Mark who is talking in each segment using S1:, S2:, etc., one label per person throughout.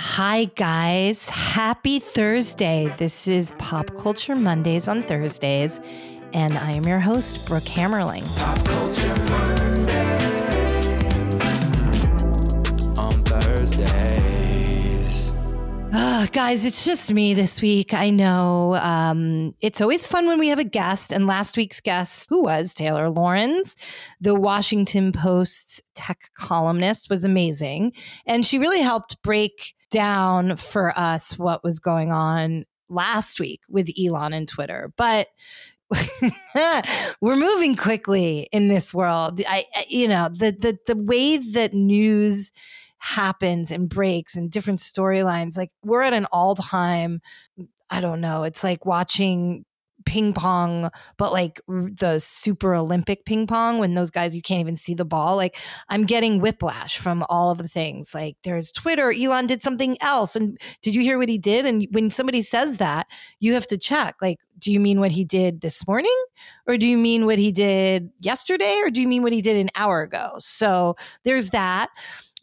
S1: Hi, guys. Happy Thursday. This is Pop Culture Mondays on Thursdays, and I am your host, Brooke Hammerling.
S2: Pop Culture Mondays on Thursdays.
S1: Uh, guys, it's just me this week. I know um, it's always fun when we have a guest, and last week's guest, who was Taylor Lorenz, the Washington Post's tech columnist, was amazing. And she really helped break down for us what was going on last week with Elon and Twitter. But we're moving quickly in this world. I, you know, the the the way that news happens and breaks and different storylines, like we're at an all time. I don't know. It's like watching ping pong, but like the super Olympic ping pong when those guys, you can't even see the ball. Like I'm getting whiplash from all of the things. Like there's Twitter, Elon did something else. And did you hear what he did? And when somebody says that, you have to check like, do you mean what he did this morning? Or do you mean what he did yesterday? Or do you mean what he did an hour ago? So there's that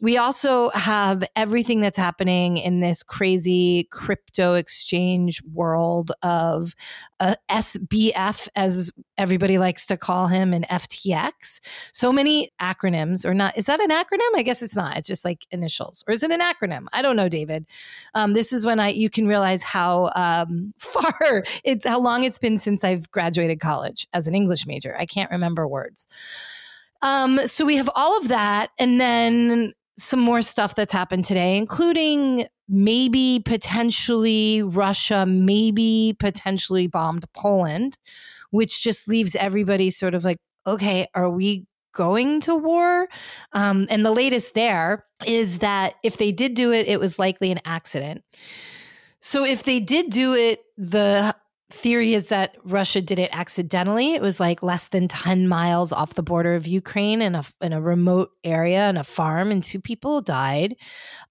S1: we also have everything that's happening in this crazy crypto exchange world of uh, SBF, as everybody likes to call him, and FTX. So many acronyms, or not? Is that an acronym? I guess it's not. It's just like initials, or is it an acronym? I don't know, David. Um, this is when I you can realize how um, far it's how long it's been since I've graduated college as an English major. I can't remember words. Um, so we have all of that. And then some more stuff that's happened today, including maybe potentially Russia, maybe potentially bombed Poland, which just leaves everybody sort of like, okay, are we going to war? Um, and the latest there is that if they did do it, it was likely an accident. So if they did do it, the theory is that Russia did it accidentally. It was like less than 10 miles off the border of Ukraine in a, in a remote area in a farm, and two people died.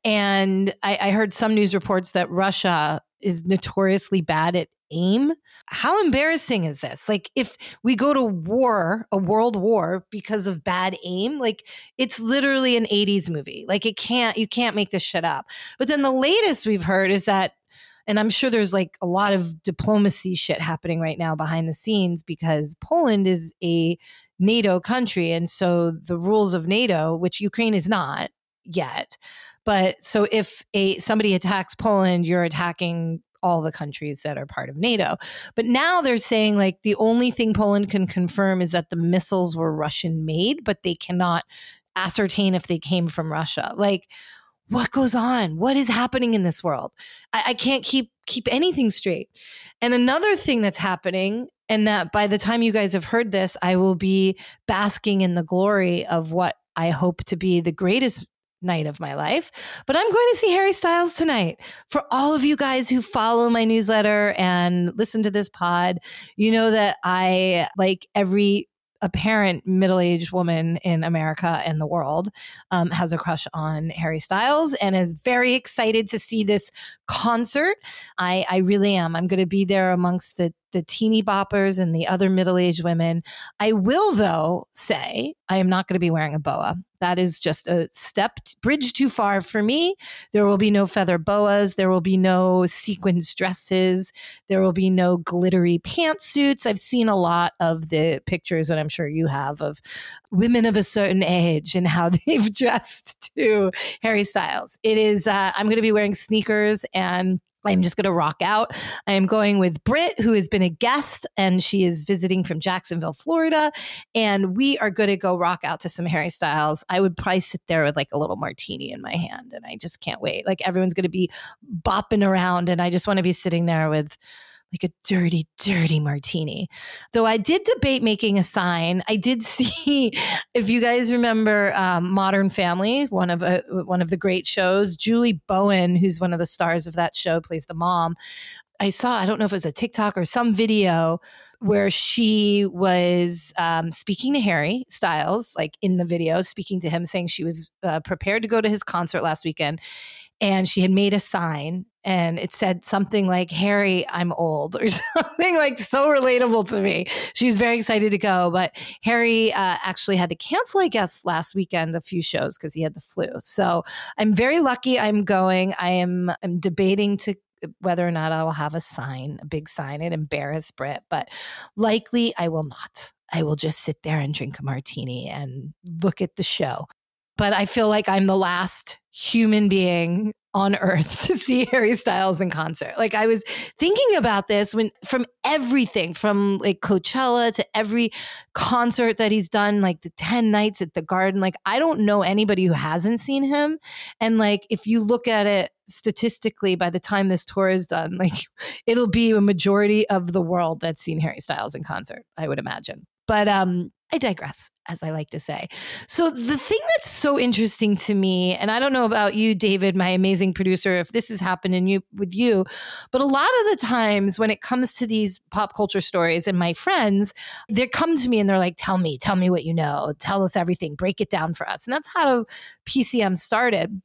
S1: And I, I heard some news reports that Russia is notoriously bad at aim. How embarrassing is this? Like, if we go to war, a world war, because of bad aim, like it's literally an 80s movie. Like, it can't, you can't make this shit up. But then the latest we've heard is that and I'm sure there's like a lot of diplomacy shit happening right now behind the scenes because Poland is a NATO country. And so the rules of NATO, which Ukraine is not yet, but so if a somebody attacks Poland, you're attacking all the countries that are part of NATO. But now they're saying like the only thing Poland can confirm is that the missiles were Russian made, but they cannot ascertain if they came from Russia. Like what goes on? What is happening in this world? I, I can't keep keep anything straight. And another thing that's happening, and that by the time you guys have heard this, I will be basking in the glory of what I hope to be the greatest night of my life. But I'm going to see Harry Styles tonight. For all of you guys who follow my newsletter and listen to this pod, you know that I like every apparent middle-aged woman in America and the world um, has a crush on Harry Styles and is very excited to see this concert. I, I really am. I'm going to be there amongst the the teeny boppers and the other middle aged women. I will, though, say I am not going to be wearing a boa. That is just a step bridge too far for me. There will be no feather boas. There will be no sequins dresses. There will be no glittery pantsuits. I've seen a lot of the pictures, and I'm sure you have, of women of a certain age and how they've dressed to Harry Styles. It is, uh, I'm going to be wearing sneakers and I'm just going to rock out. I am going with Britt, who has been a guest, and she is visiting from Jacksonville, Florida. And we are going to go rock out to some Harry Styles. I would probably sit there with like a little martini in my hand, and I just can't wait. Like everyone's going to be bopping around, and I just want to be sitting there with like a dirty, dirty martini. Though I did debate making a sign. I did see, if you guys remember um, Modern Family, one of uh, one of the great shows. Julie Bowen, who's one of the stars of that show, plays the mom. I saw, I don't know if it was a TikTok or some video where she was um, speaking to Harry Styles, like in the video, speaking to him, saying she was uh, prepared to go to his concert last weekend and she had made a sign and it said something like harry i'm old or something like so relatable to me she was very excited to go but harry uh, actually had to cancel i guess last weekend a few shows because he had the flu so i'm very lucky i'm going i am i'm debating to whether or not I will have a sign, a big sign. and embarrass Britt, but likely I will not. I will just sit there and drink a martini and look at the show. But I feel like I'm the last human being on earth to see Harry Styles in concert. Like I was thinking about this when from everything from like Coachella to every concert that he's done like the 10 nights at the garden like I don't know anybody who hasn't seen him and like if you look at it statistically by the time this tour is done like it'll be a majority of the world that's seen Harry Styles in concert I would imagine. But um I digress, as I like to say. So, the thing that's so interesting to me, and I don't know about you, David, my amazing producer, if this has happened in you with you, but a lot of the times when it comes to these pop culture stories and my friends, they come to me and they're like, tell me, tell me what you know, tell us everything, break it down for us. And that's how PCM started.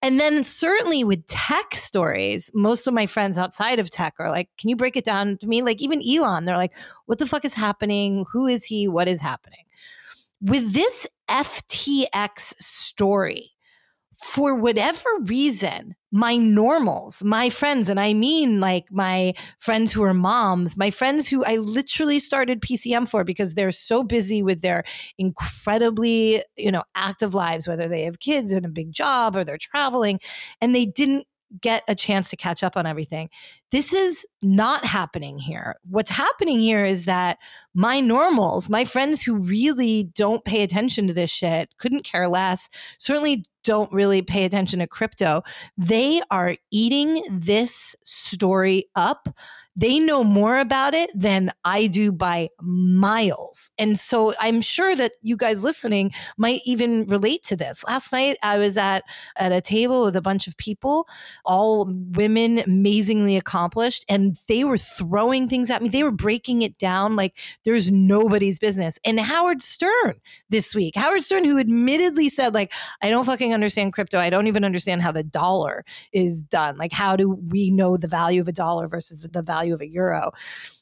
S1: And then certainly with tech stories, most of my friends outside of tech are like, can you break it down to me? Like even Elon, they're like, what the fuck is happening? Who is he? What is happening? With this FTX story, for whatever reason, my normals, my friends, and I mean like my friends who are moms, my friends who I literally started PCM for because they're so busy with their incredibly, you know, active lives, whether they have kids and a big job or they're traveling, and they didn't get a chance to catch up on everything. This is not happening here. What's happening here is that my normals, my friends who really don't pay attention to this shit, couldn't care less, certainly don't really pay attention to crypto, they are eating this story up they know more about it than I do by miles. And so I'm sure that you guys listening might even relate to this. Last night I was at at a table with a bunch of people, all women amazingly accomplished, and they were throwing things at me. They were breaking it down like there's nobody's business. And Howard Stern this week, Howard Stern who admittedly said like I don't fucking understand crypto. I don't even understand how the dollar is done. Like how do we know the value of a dollar versus the value of a euro.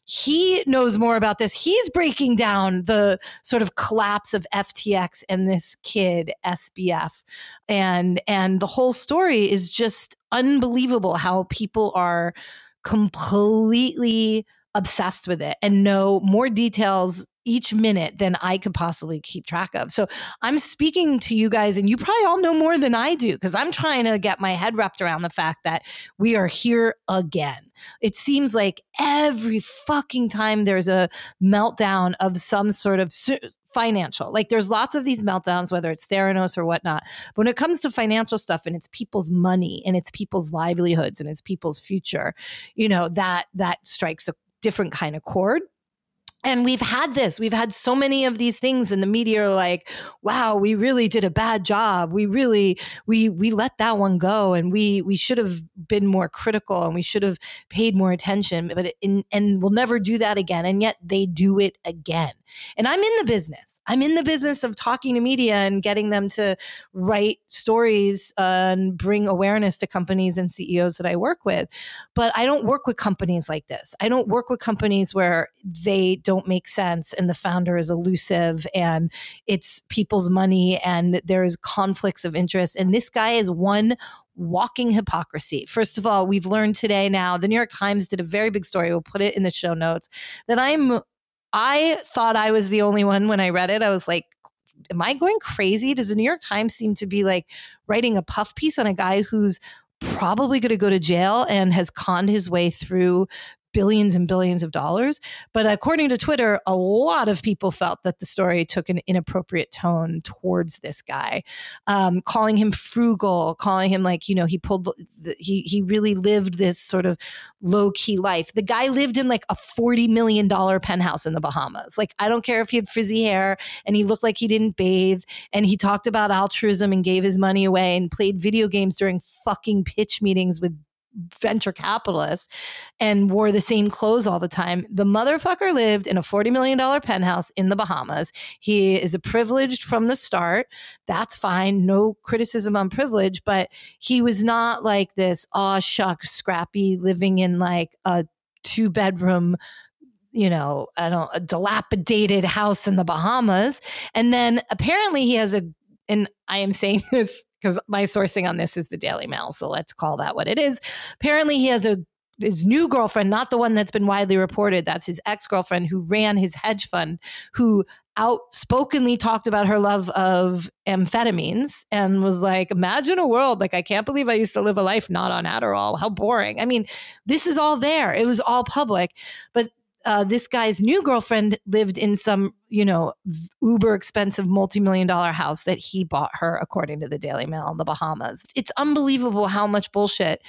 S1: He knows more about this. He's breaking down the sort of collapse of FTX and this kid SBF. And and the whole story is just unbelievable how people are completely obsessed with it and know more details each minute than I could possibly keep track of. So I'm speaking to you guys, and you probably all know more than I do because I'm trying to get my head wrapped around the fact that we are here again. It seems like every fucking time there's a meltdown of some sort of financial. Like there's lots of these meltdowns, whether it's Theranos or whatnot. But when it comes to financial stuff and it's people's money and it's people's livelihoods and it's people's future, you know, that that strikes a different kind of chord and we've had this we've had so many of these things and the media are like wow we really did a bad job. We really we we let that one go and we we should have been more critical and we should have paid more attention. But in, and we'll never do that again. And yet they do it again and I'm in the business. I'm in the business of talking to media and getting them to write stories and bring awareness to companies and CEOs that I work with. But I don't work with companies like this. I don't work with companies where they don't make sense and the founder is elusive and it's people's money and there's conflicts of interest. And this guy is one walking hypocrisy. First of all, we've learned today now, the New York Times did a very big story. We'll put it in the show notes that I'm I thought I was the only one when I read it. I was like, am I going crazy? Does the New York Times seem to be like writing a puff piece on a guy who's probably going to go to jail and has conned his way through billions and billions of dollars. But according to Twitter, a lot of people felt that the story took an inappropriate tone towards this guy, um, calling him frugal, calling him like, you know, he pulled, the, he, he really lived this sort of low key life. The guy lived in like a $40 million penthouse in the Bahamas. Like, I don't care if he had frizzy hair and he looked like he didn't bathe and he talked about altruism and gave his money away and played video games during fucking pitch meetings with venture capitalist and wore the same clothes all the time. The motherfucker lived in a $40 million penthouse in the Bahamas. He is a privileged from the start. That's fine. No criticism on privilege, but he was not like this, aw shuck, scrappy, living in like a two bedroom you know, I don't a dilapidated house in the Bahamas. And then apparently he has a and I am saying this because my sourcing on this is the Daily Mail. So let's call that what it is. Apparently, he has a his new girlfriend, not the one that's been widely reported. That's his ex girlfriend who ran his hedge fund, who outspokenly talked about her love of amphetamines and was like, Imagine a world like, I can't believe I used to live a life not on Adderall. How boring. I mean, this is all there. It was all public. But uh, this guy's new girlfriend lived in some, you know, uber expensive multi-million dollar house that he bought her, according to the Daily Mail in the Bahamas. It's unbelievable how much bullshit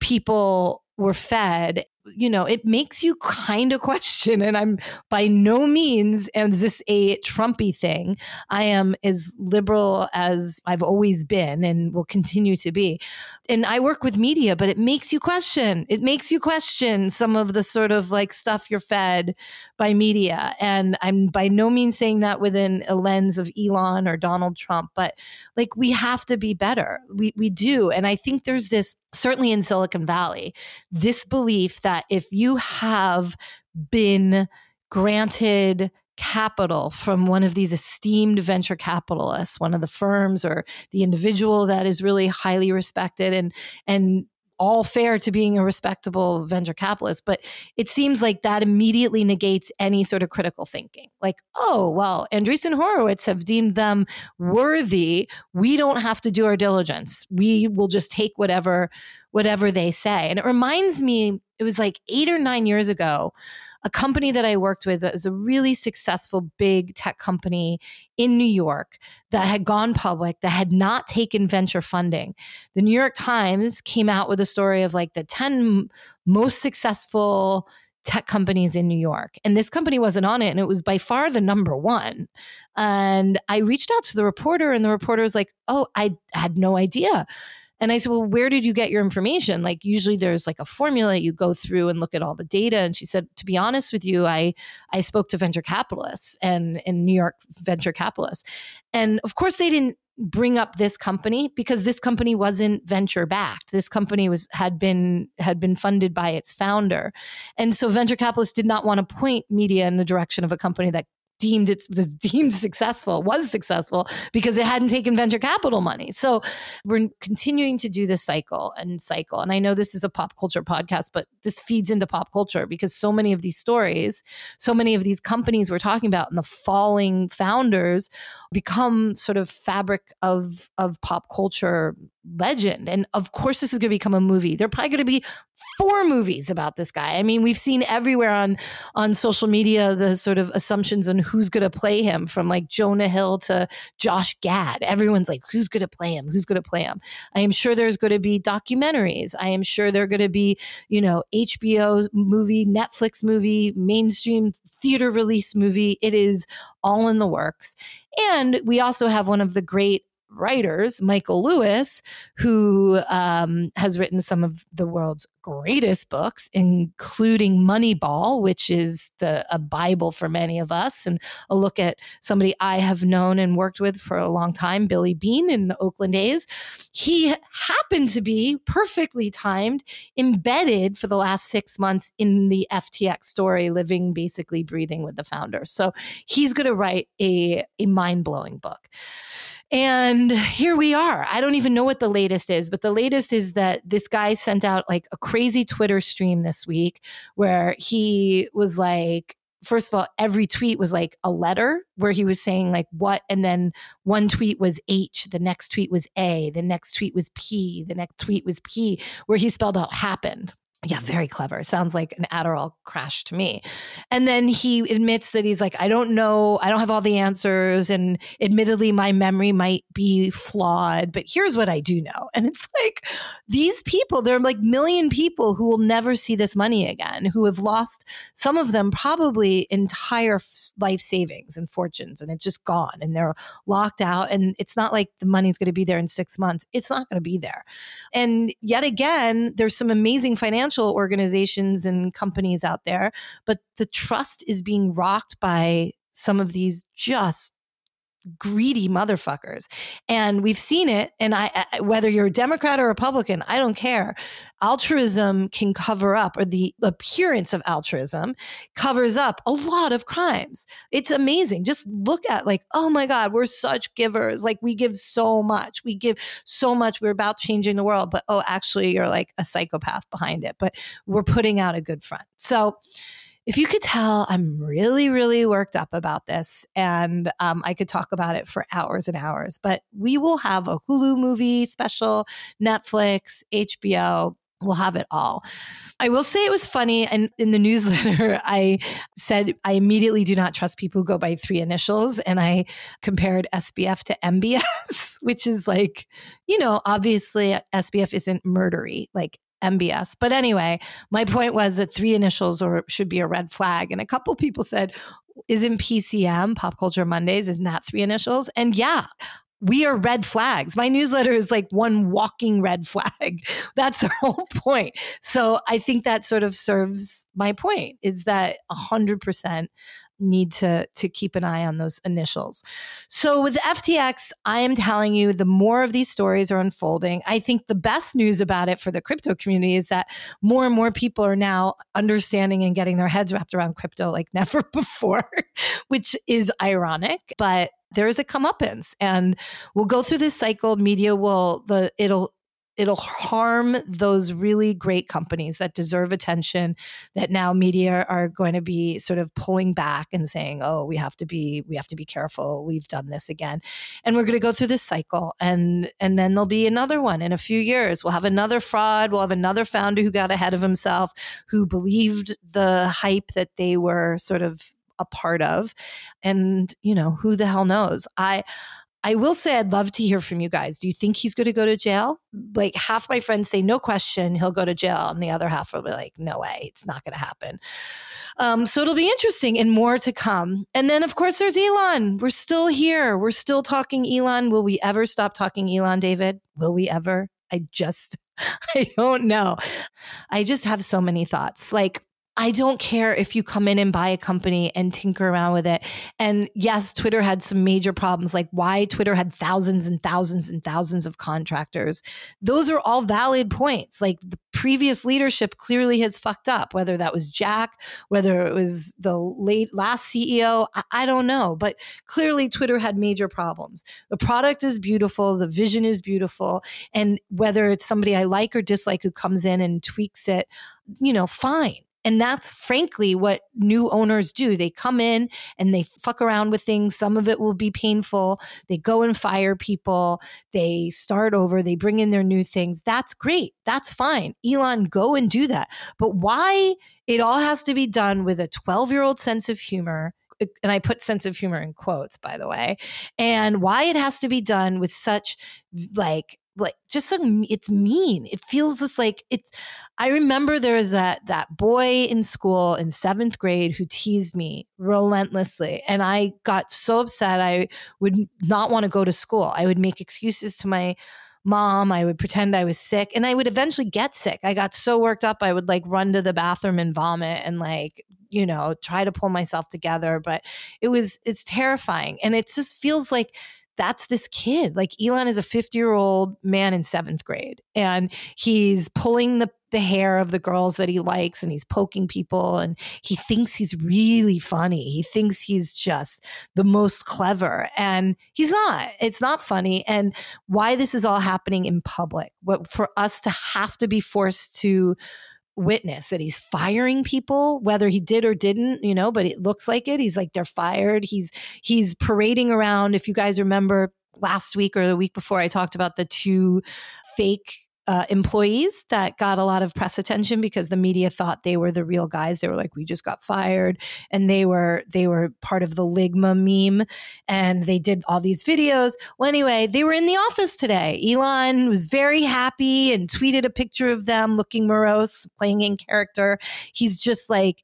S1: people were fed you know, it makes you kind of question. And I'm by no means is this a Trumpy thing. I am as liberal as I've always been and will continue to be. And I work with media, but it makes you question. It makes you question some of the sort of like stuff you're fed by media. And I'm by no means saying that within a lens of Elon or Donald Trump, but like we have to be better. We we do. And I think there's this certainly in Silicon Valley, this belief that if you have been granted capital from one of these esteemed venture capitalists, one of the firms or the individual that is really highly respected and and all fair to being a respectable venture capitalist, but it seems like that immediately negates any sort of critical thinking. Like, oh, well, Andreessen Horowitz have deemed them worthy. We don't have to do our diligence. We will just take whatever whatever they say. And it reminds me, it was like eight or nine years ago a company that I worked with that was a really successful big tech company in New York that had gone public that had not taken venture funding. The New York Times came out with a story of like the 10 most successful tech companies in New York. And this company wasn't on it. And it was by far the number one. And I reached out to the reporter, and the reporter was like, Oh, I had no idea. And I said, Well, where did you get your information? Like, usually there's like a formula you go through and look at all the data. And she said, To be honest with you, I, I spoke to venture capitalists and in New York venture capitalists. And of course, they didn't bring up this company because this company wasn't venture backed this company was had been had been funded by its founder and so venture capitalists did not want to point media in the direction of a company that deemed it was deemed successful was successful because it hadn't taken venture capital money. So we're continuing to do this cycle and cycle. And i know this is a pop culture podcast but this feeds into pop culture because so many of these stories so many of these companies we're talking about and the falling founders become sort of fabric of of pop culture legend. And of course, this is going to become a movie. There are probably going to be four movies about this guy. I mean, we've seen everywhere on on social media the sort of assumptions on who's going to play him, from like Jonah Hill to Josh Gad. Everyone's like, who's going to play him? Who's going to play him? I am sure there's going to be documentaries. I am sure there are going to be, you know, HBO movie, Netflix movie, mainstream theater release movie. It is all in the works. And we also have one of the great writers, Michael Lewis, who um, has written some of the world's greatest books, including Moneyball, which is the a Bible for many of us, and a look at somebody I have known and worked with for a long time, Billy Beane in the Oakland days. He happened to be perfectly timed, embedded for the last six months in the FTX story, living basically breathing with the founders. So he's going to write a, a mind blowing book. And here we are. I don't even know what the latest is, but the latest is that this guy sent out like a crazy Twitter stream this week where he was like, first of all, every tweet was like a letter where he was saying like what, and then one tweet was H, the next tweet was A, the next tweet was P, the next tweet was P, where he spelled out happened. Yeah, very clever. Sounds like an Adderall crash to me. And then he admits that he's like, I don't know, I don't have all the answers. And admittedly, my memory might be flawed, but here's what I do know. And it's like these people, there are like million people who will never see this money again, who have lost some of them probably entire life savings and fortunes, and it's just gone and they're locked out. And it's not like the money's going to be there in six months. It's not going to be there. And yet again, there's some amazing financial financial organizations and companies out there, but the trust is being rocked by some of these just greedy motherfuckers. And we've seen it. And I, whether you're a Democrat or Republican, I don't care. Altruism can cover up, or the appearance of altruism covers up a lot of crimes. It's amazing. Just look at like, oh my God, we're such givers. Like we give so much. We give so much. We're about changing the world. But oh, actually, you're like a psychopath behind it. But we're putting out a good front. So, if you could tell, I'm really, really worked up about this. And um, I could talk about it for hours and hours, but we will have a Hulu movie special, Netflix, HBO. We'll have it all. I will say it was funny. And in the newsletter, I said I immediately do not trust people who go by three initials. And I compared SBF to MBS, which is like, you know, obviously SBF isn't murdery. Like MBS. But anyway, my point was that three initials or should be a red flag. And a couple people said, isn't PCM, Pop Culture Mondays, isn't that three initials? And yeah, we are red flags. My newsletter is like one walking red flag. That's the whole point. So I think that sort of serves my point is that 100% need to to keep an eye on those initials. So with FTX, I am telling you the more of these stories are unfolding, I think the best news about it for the crypto community is that more and more people are now understanding and getting their heads wrapped around crypto like never before, which is ironic, but there is a comeuppance and we'll go through this cycle media will the it'll it'll harm those really great companies that deserve attention that now media are going to be sort of pulling back and saying oh we have to be we have to be careful. We've done this again. And we're going to go through this cycle and and then there'll be another one in a few years. We'll have another fraud. We'll have another founder who got ahead of himself who believed the hype that they were sort of a part of. And you know who the hell knows? I I will say I'd love to hear from you guys. Do you think he's going to go to jail? Like half my friends say no question he'll go to jail, and the other half will be like, no way, it's not going to happen. Um, so it'll be interesting and more to come. And then of course there's Elon. We're still here. We're still talking Elon. Will we ever stop talking Elon, David? Will we ever? I just I don't know. I just have so many thoughts. Like I don't care if you come in and buy a company and tinker around with it. And yes, Twitter had some major problems, like why Twitter had thousands and thousands and thousands of contractors. Those are all valid points. Like the previous leadership clearly has fucked up, whether that was Jack, whether it was the late last CEO, I, I don't know. But clearly Twitter had major problems. The product is beautiful, the vision is beautiful. And whether it's somebody I like or dislike who comes in and tweaks it, you know, fine and that's frankly what new owners do. They come in and they fuck around with things. Some of it will be painful. They go and fire people. They start over. They bring in their new things. That's great. That's fine. Elon, go and do that. But why it all has to be done with a 12 year old sense of humor eh, and I put sense of humor in quotes, by the way, and why it has to be done with such like like just so it's mean. It feels just like it's. I remember there was that that boy in school in seventh grade who teased me relentlessly, and I got so upset. I would not want to go to school. I would make excuses to my mom. I would pretend I was sick, and I would eventually get sick. I got so worked up, I would like run to the bathroom and vomit, and like you know try to pull myself together. But it was it's terrifying, and it just feels like that's this kid. Like Elon is a 50 year old man in seventh grade and he's pulling the, the hair of the girls that he likes and he's poking people and he thinks he's really funny. He thinks he's just the most clever and he's not. It's not funny. And why this is all happening in public, what for us to have to be forced to witness that he's firing people whether he did or didn't you know but it looks like it. He's like they're fired. He's he's parading around. If you guys remember last week or the week before i talked about the two fake uh, employees that got a lot of press attention because the media thought they were the real guys. They were like, "We just got fired," and they were they were part of the Ligma meme, and they did all these videos. Well, anyway, they were in the office today. Elon was very happy and tweeted a picture of them looking morose, playing in character. He's just like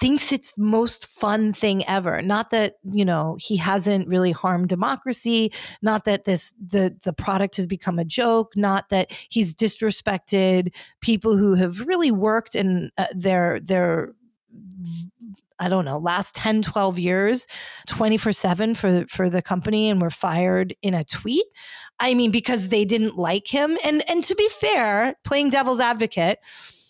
S1: thinks it's the most fun thing ever. Not that, you know, he hasn't really harmed democracy, not that this the the product has become a joke, not that he's disrespected people who have really worked in uh, their their I don't know, last 10, 12 years, 24 7 for, for the company and were fired in a tweet. I mean, because they didn't like him. And, and to be fair, playing devil's advocate,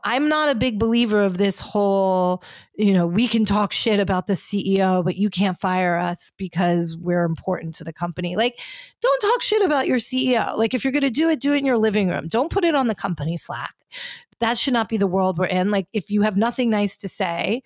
S1: I'm not a big believer of this whole, you know, we can talk shit about the CEO, but you can't fire us because we're important to the company. Like, don't talk shit about your CEO. Like, if you're going to do it, do it in your living room. Don't put it on the company Slack that should not be the world we're in. Like, if you have nothing nice to say,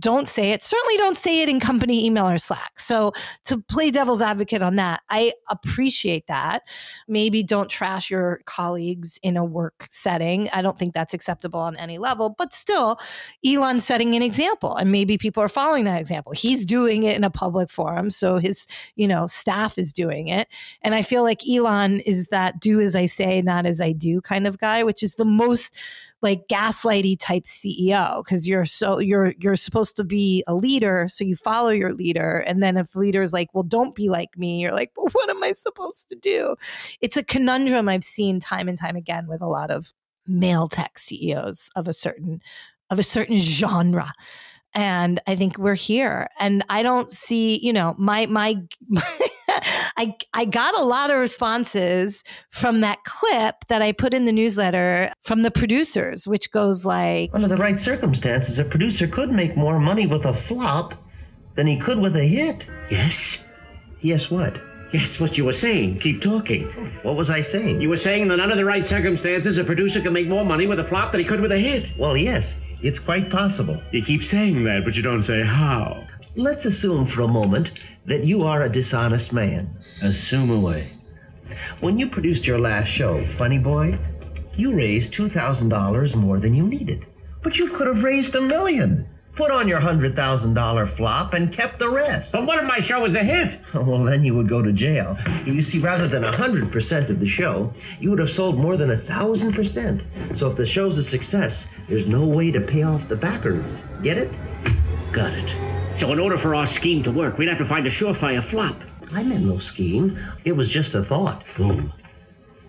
S1: don't say it. Certainly don't say it in company email or Slack. So, to play devil's advocate on that, I appreciate that. Maybe don't trash your colleagues in a work setting. I don't think that's acceptable on any level, but still, Elon's setting an example, and maybe people are following that example. He's doing it in a public forum, so his, you know, staff is doing it. And I feel like Elon is that do as I say, not as I do kind of guy, which is the most like gaslighty type CEO because you're so you're you're supposed to be a leader, so you follow your leader, and then if leader's like, "Well, don't be like me," you're like, "Well, what am I supposed to do?" It's a conundrum I've seen time and time again with a lot of male tech CEOs of a certain of a certain genre and I think we're here. And I don't see, you know, my my, my I I got a lot of responses from that clip that I put in the newsletter from the producers, which goes like
S3: Under the right circumstances, a producer could make more money with a flop than he could with a hit.
S4: Yes?
S3: Yes, what?
S4: Yes, what you were saying. Keep talking.
S3: What was I saying?
S4: You were saying that under the right circumstances, a producer can make more money with a flop than he could with a hit.
S3: Well, yes, it's quite possible.
S4: You keep saying that, but you don't say how.
S3: Let's assume for a moment that you are a dishonest man.
S4: Assume away.
S3: When you produced your last show, Funny Boy, you raised $2,000 more than you needed. But you could have raised a million. Put on your $100,000 flop and kept the rest.
S4: But what if my show was a hit?
S3: Well, then you would go to jail. You see, rather than 100% of the show, you would have sold more than 1,000%. So if the show's a success, there's no way to pay off the backers. Get it?
S4: Got it. So in order for our scheme to work, we'd have to find a surefire flop.
S3: I meant no scheme. It was just a thought.
S4: Boom.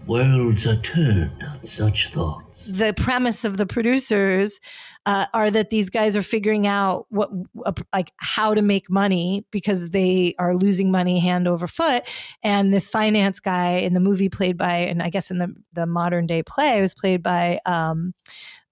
S4: Worlds are turned on such thoughts.
S1: the premise of the producers uh, are that these guys are figuring out what uh, like how to make money because they are losing money hand over foot and this finance guy in the movie played by and i guess in the the modern day play was played by um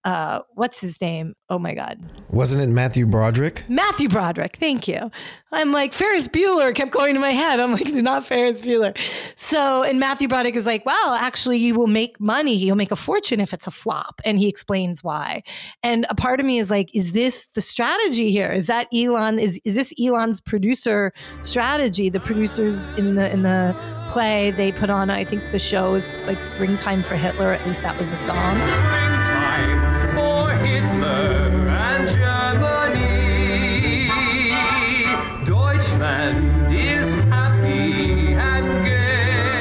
S1: uh what's his name oh my god
S5: Wasn't it Matthew Broderick?
S1: Matthew Broderick. Thank you. I'm like, Ferris Bueller kept going to my head. I'm like, not Ferris Bueller. So, and Matthew Broderick is like, well, actually, you will make money. You'll make a fortune if it's a flop. And he explains why. And a part of me is like, is this the strategy here? Is that Elon? Is, is this Elon's producer strategy? The producers in the, in the play, they put on, I think the show is like Springtime for Hitler. At least that was a song.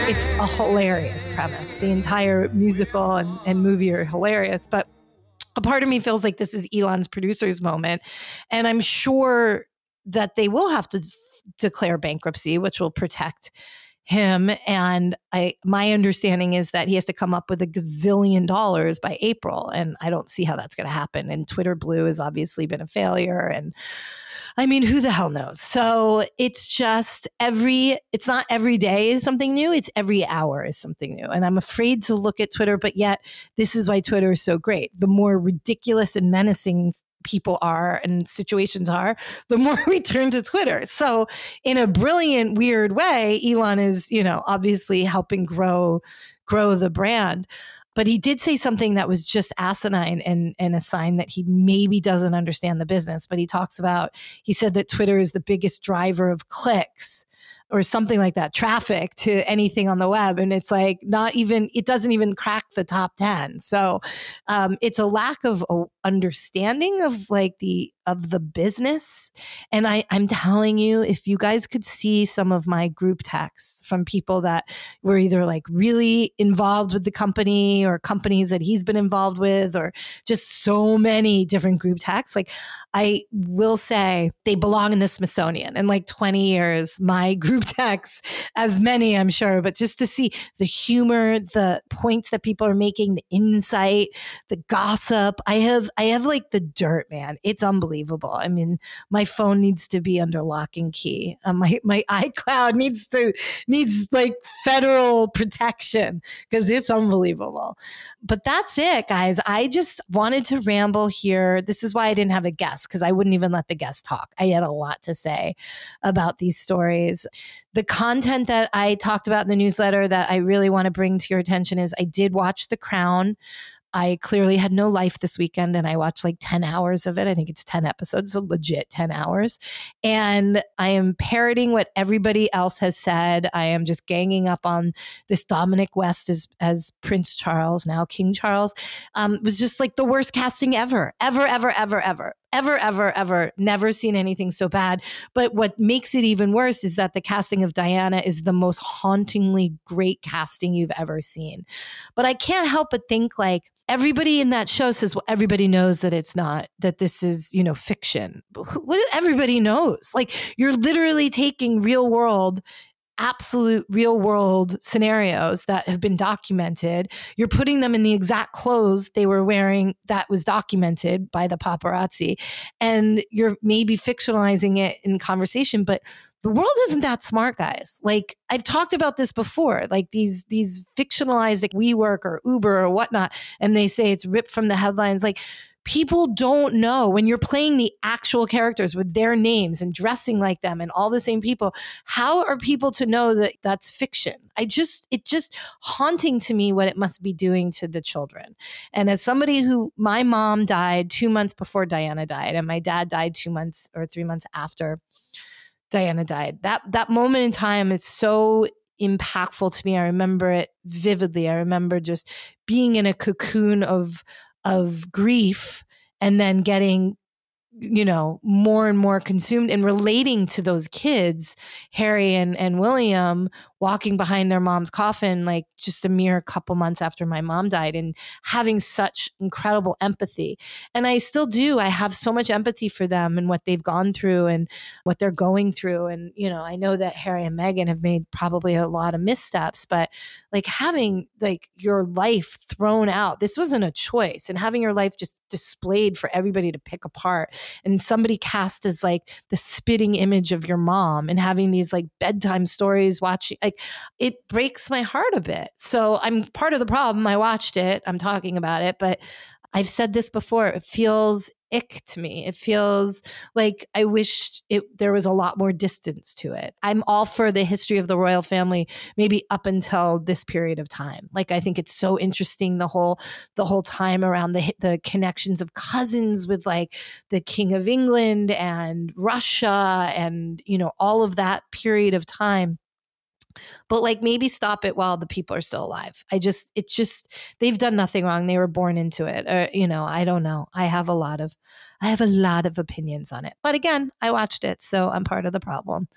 S1: It's a hilarious premise. The entire musical and, and movie are hilarious, but a part of me feels like this is Elon's producer's moment. And I'm sure that they will have to declare bankruptcy, which will protect him. And I my understanding is that he has to come up with a gazillion dollars by April. And I don't see how that's gonna happen. And Twitter Blue has obviously been a failure. And I mean, who the hell knows? So it's just every, it's not every day is something new. It's every hour is something new. And I'm afraid to look at Twitter, but yet this is why Twitter is so great. The more ridiculous and menacing people are and situations are, the more we turn to Twitter. So in a brilliant, weird way, Elon is, you know, obviously helping grow, grow the brand but he did say something that was just asinine and, and a sign that he maybe doesn't understand the business. But he talks about, he said that Twitter is the biggest driver of clicks or something like that, traffic to anything on the web. And it's like not even, it doesn't even crack the top 10. So um, it's a lack of understanding of like the, of the business. And I, I'm telling you, if you guys could see some of my group texts from people that were either like really involved with the company or companies that he's been involved with, or just so many different group texts, like I will say they belong in the Smithsonian. In like 20 years, my group texts, as many I'm sure, but just to see the humor, the points that people are making, the insight, the gossip. I have, I have like the dirt, man. It's unbelievable. I mean, my phone needs to be under lock and key. Uh, my my iCloud needs to needs like federal protection because it's unbelievable. But that's it, guys. I just wanted to ramble here. This is why I didn't have a guest because I wouldn't even let the guest talk. I had a lot to say about these stories. The content that I talked about in the newsletter that I really want to bring to your attention is I did watch The Crown. I clearly had no life this weekend and I watched like 10 hours of it. I think it's 10 episodes, so legit 10 hours. And I am parroting what everybody else has said. I am just ganging up on this Dominic West as, as Prince Charles, now King Charles. Um, was just like the worst casting ever, ever, ever, ever, ever ever, ever, ever, never seen anything so bad. But what makes it even worse is that the casting of Diana is the most hauntingly great casting you've ever seen. But I can't help but think like, everybody in that show says, well, everybody knows that it's not, that this is, you know, fiction. What everybody knows. Like you're literally taking real world absolute real world scenarios that have been documented. You're putting them in the exact clothes they were wearing that was documented by the paparazzi. And you're maybe fictionalizing it in conversation, but the world isn't that smart, guys. Like I've talked about this before, like these these fictionalized like WeWork or Uber or whatnot, and they say it's ripped from the headlines. Like people don't know when you're playing the actual characters with their names and dressing like them and all the same people how are people to know that that's fiction? I just it just haunting to me what it must be doing to the children. And as somebody who my mom died 2 months before diana died and my dad died 2 months or 3 months after diana died that that moment in time is so impactful to me. I remember it vividly. I remember just being in a cocoon of of grief and then getting you know more and more consumed and relating to those kids harry and, and william walking behind their mom's coffin like just a mere couple months after my mom died and having such incredible empathy. And i still do. I have so much empathy for them and what they've gone through and what they're going through. And you know i know that harry and meghan have made probably a lot of missteps but like having like your life thrown out this wasn't a choice. And having your life just displayed for everybody to pick apart and somebody cast as like the spitting image of your mom and having these like bedtime stories watching like it breaks my heart a bit so i'm part of the problem i watched it i'm talking about it but i've said this before it feels ick to me. It feels like I wish it there was a lot more distance to it. I'm all for the history of the royal family, maybe up until this period of time. Like I think it's so interesting the whole the whole time around the the connections of cousins with like the King of England and Russia and you know all of that period of time but like maybe stop it while the people are still alive. I just, it's just, they've done nothing wrong. They were born into it. Or, you know, I don't know. I have a lot of, I have a lot of opinions on it. But again, I watched it. So I'm part of the problem.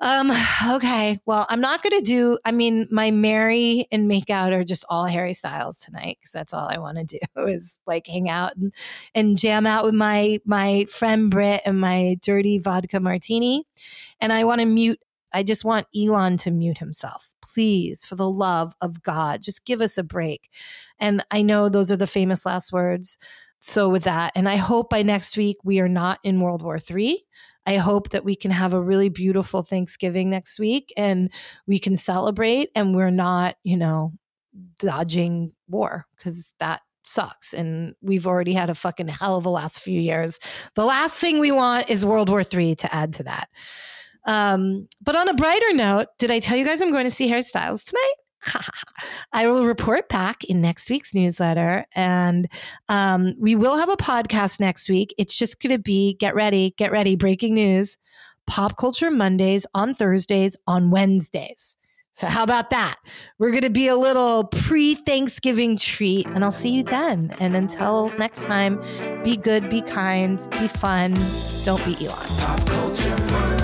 S1: Um, okay. Well, I'm not going to do, I mean, my Mary and make out are just all Harry Styles tonight because that's all I want to do is like hang out and, and jam out with my, my friend Britt and my dirty vodka martini. And I want to mute I just want Elon to mute himself. Please, for the love of God, just give us a break. And I know those are the famous last words. So, with that, and I hope by next week we are not in World War III. I hope that we can have a really beautiful Thanksgiving next week and we can celebrate and we're not, you know, dodging war because that sucks and we've already had a fucking hell of a last few years. The last thing we want is World War III to add to that. Um, but on a brighter note, did I tell you guys I'm going to see Harry Styles tonight? I will report back in next week's newsletter. And um, we will have a podcast next week. It's just going to be get ready, get ready, breaking news, pop culture Mondays on Thursdays, on Wednesdays. So, how about that? We're going to be a little pre Thanksgiving treat, and I'll see you then. And until next time, be good, be kind, be fun. Don't be Elon.